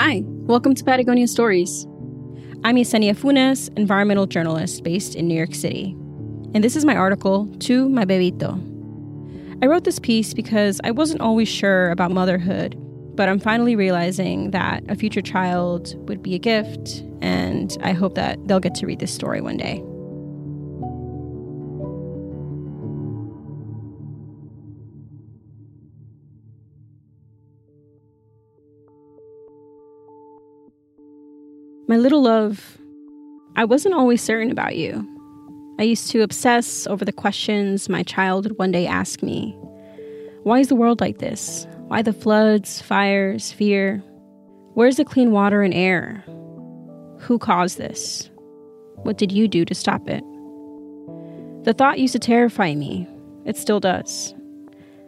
Hi, welcome to Patagonia Stories. I'm Yessenia Funes, environmental journalist based in New York City. And this is my article, To My Bebito. I wrote this piece because I wasn't always sure about motherhood, but I'm finally realizing that a future child would be a gift, and I hope that they'll get to read this story one day. My little love, I wasn't always certain about you. I used to obsess over the questions my child would one day ask me. Why is the world like this? Why the floods, fires, fear? Where's the clean water and air? Who caused this? What did you do to stop it? The thought used to terrify me. It still does.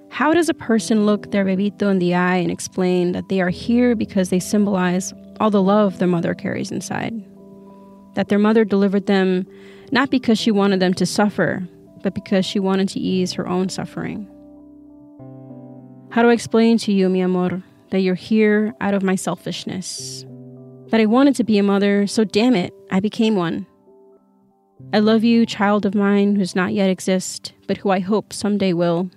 How does a person look their bebito in the eye and explain that they are here because they symbolize all the love their mother carries inside. That their mother delivered them not because she wanted them to suffer, but because she wanted to ease her own suffering. How do I explain to you, mi amor, that you're here out of my selfishness? That I wanted to be a mother, so damn it, I became one. I love you, child of mine who does not yet exist, but who I hope someday will.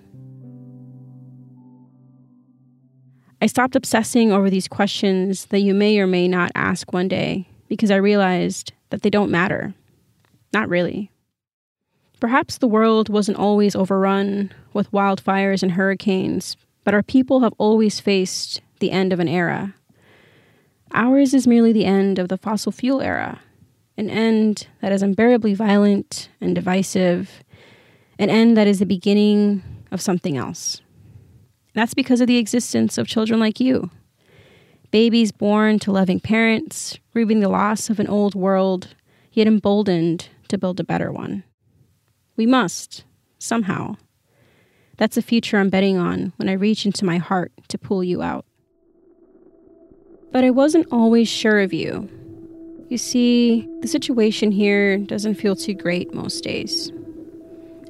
I stopped obsessing over these questions that you may or may not ask one day because I realized that they don't matter. Not really. Perhaps the world wasn't always overrun with wildfires and hurricanes, but our people have always faced the end of an era. Ours is merely the end of the fossil fuel era, an end that is unbearably violent and divisive, an end that is the beginning of something else. That's because of the existence of children like you. Babies born to loving parents, grieving the loss of an old world, yet emboldened to build a better one. We must, somehow. That's a future I'm betting on when I reach into my heart to pull you out. But I wasn't always sure of you. You see, the situation here doesn't feel too great most days.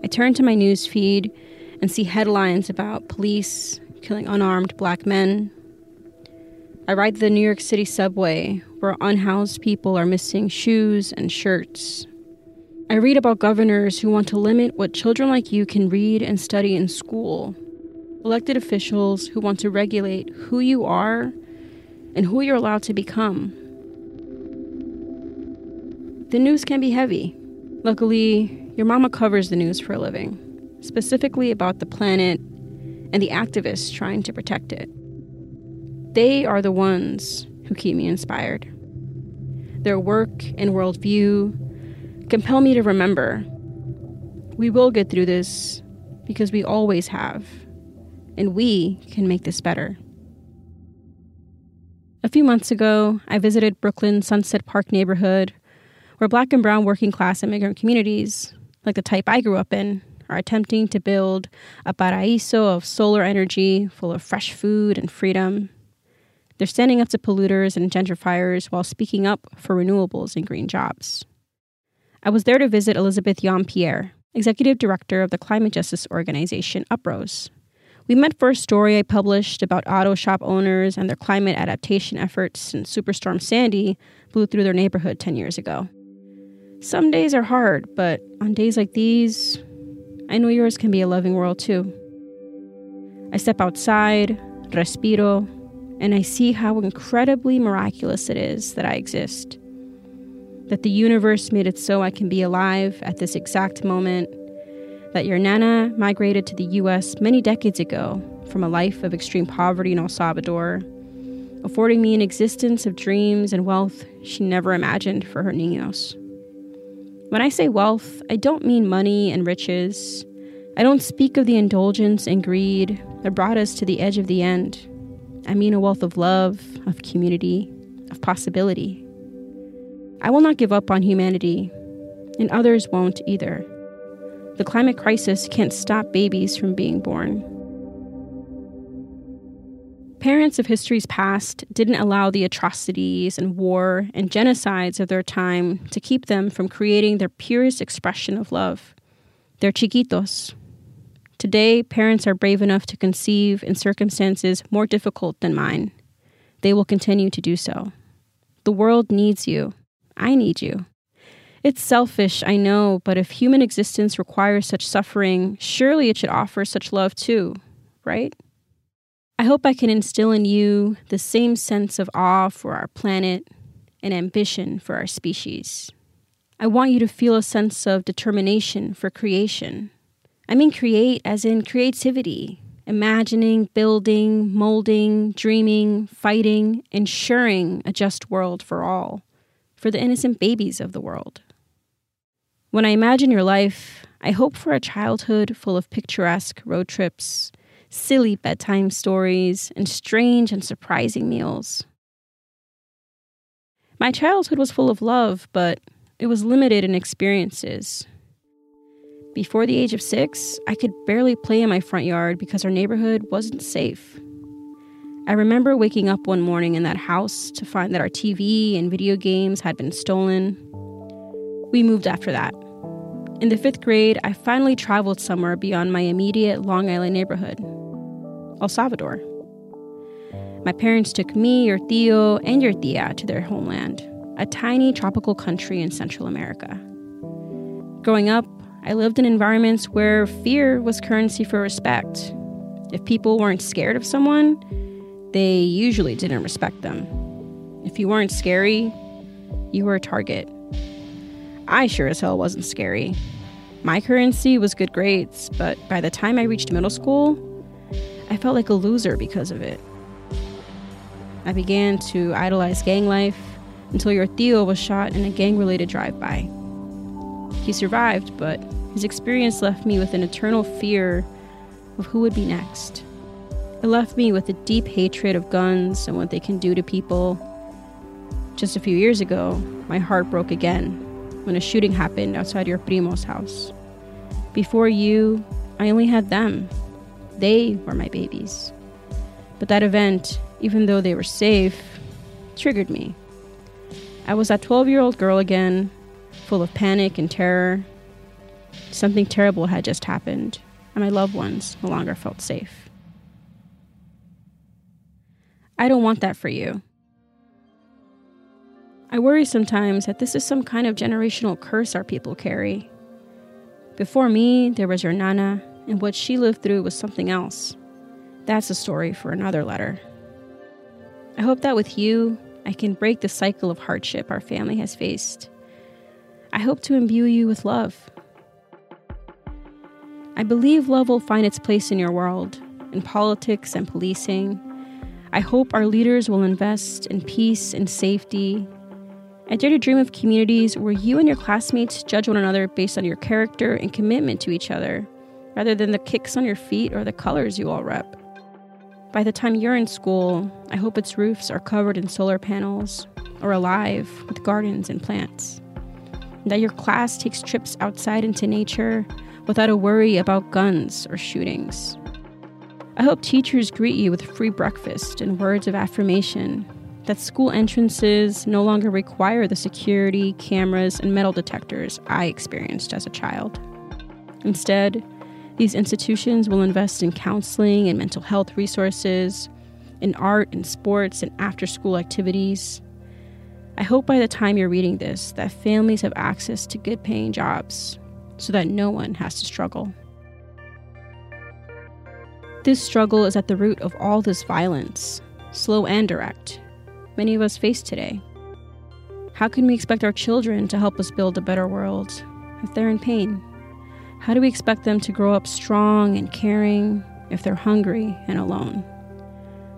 I turn to my news feed and see headlines about police killing unarmed black men. I ride the New York City subway where unhoused people are missing shoes and shirts. I read about governors who want to limit what children like you can read and study in school. Elected officials who want to regulate who you are and who you're allowed to become. The news can be heavy. Luckily, your mama covers the news for a living specifically about the planet and the activists trying to protect it. They are the ones who keep me inspired. Their work and worldview compel me to remember we will get through this because we always have, and we can make this better. A few months ago, I visited Brooklyn's Sunset Park neighborhood, where black and brown working class immigrant communities, like the type I grew up in, are attempting to build a paraíso of solar energy full of fresh food and freedom. They're standing up to polluters and gentrifiers while speaking up for renewables and green jobs. I was there to visit Elizabeth Yeampierre, executive director of the climate justice organization Uprose. We met for a story I published about auto shop owners and their climate adaptation efforts since Superstorm Sandy blew through their neighborhood 10 years ago. Some days are hard, but on days like these, I know yours can be a loving world too. I step outside, respiro, and I see how incredibly miraculous it is that I exist. That the universe made it so I can be alive at this exact moment. That your Nana migrated to the US many decades ago from a life of extreme poverty in El Salvador, affording me an existence of dreams and wealth she never imagined for her niños. When I say wealth, I don't mean money and riches. I don't speak of the indulgence and greed that brought us to the edge of the end. I mean a wealth of love, of community, of possibility. I will not give up on humanity, and others won't either. The climate crisis can't stop babies from being born. Parents of history's past didn't allow the atrocities and war and genocides of their time to keep them from creating their purest expression of love. Their chiquitos. Today, parents are brave enough to conceive in circumstances more difficult than mine. they will continue to do so. The world needs you. I need you. It's selfish, I know, but if human existence requires such suffering, surely it should offer such love too, right? I hope I can instill in you the same sense of awe for our planet and ambition for our species. I want you to feel a sense of determination for creation. I mean, create as in creativity, imagining, building, molding, dreaming, fighting, ensuring a just world for all, for the innocent babies of the world. When I imagine your life, I hope for a childhood full of picturesque road trips silly bedtime stories, and strange and surprising meals. My childhood was full of love, but it was limited in experiences. Before the age of six, I could barely play in my front yard because our neighborhood wasn't safe. I remember waking up one morning in that house to find that our TV and video games had been stolen. We moved after that. In the fifth grade, I finally traveled somewhere beyond my immediate Long Island neighborhood. El Salvador. My parents took me, your Tío, and your Tia to their homeland, a tiny tropical country in Central America. Growing up, I lived in environments where fear was currency for respect. If people weren't scared of someone, they usually didn't respect them. If you weren't scary, you were a target. I sure as hell wasn't scary. My currency was good grades, but by the time I reached middle school, I felt like a loser because of it. I began to idolize gang life until your Tío was shot in a gang related drive by. He survived, but his experience left me with an eternal fear of who would be next. It left me with a deep hatred of guns and what they can do to people. Just a few years ago, my heart broke again when a shooting happened outside your primo's house. Before you, I only had them they were my babies. But that event, even though they were safe, triggered me. I was that 12 year old girl again, full of panic and terror. Something terrible had just happened, and my loved ones no longer felt safe. I don't want that for you. I worry sometimes that this is some kind of generational curse our people carry. Before me, there was your Nana, and what she lived through was something else. That's a story for another letter. I hope that with you, I can break the cycle of hardship our family has faced. I hope to imbue you with love. I believe love will find its place in your world, in politics and policing. I hope our leaders will invest in peace and safety. I dare to dream of communities where you and your classmates judge one another based on your character and commitment to each other rather than the kicks on your feet or the colors you all rep. By the time you're in school, I hope its roofs are covered in solar panels or alive with gardens and plants. That your class takes trips outside into nature without a worry about guns or shootings. I hope teachers greet you with free breakfast and words of affirmation, that school entrances no longer require the security, cameras, and metal detectors I experienced as a child. Instead, these institutions will invest in counseling and mental health resources, in art and sports and after school activities. I hope by the time you're reading this that families have access to good paying jobs so that no one has to struggle. This struggle is at the root of all this violence, slow and direct, many of us face today. How can we expect our children to help us build a better world if they're in pain? How do we expect them to grow up strong and caring if they're hungry and alone?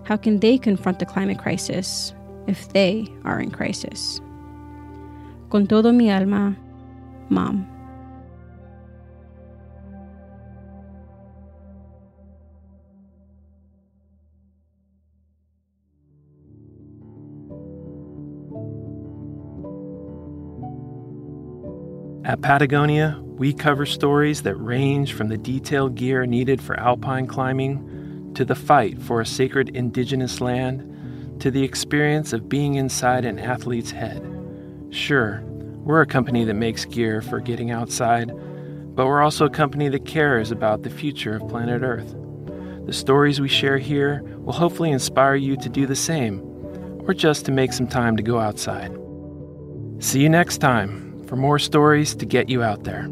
How can they confront the climate crisis if they are in crisis? Con todo mi alma, Mom. At Patagonia, we cover stories that range from the detailed gear needed for alpine climbing to the fight for a sacred indigenous land to the experience of being inside an athlete's head. Sure, we're a company that makes gear for getting outside, but we're also a company that cares about the future of planet Earth. The stories we share here will hopefully inspire you to do the same or just to make some time to go outside. See you next time for more stories to get you out there.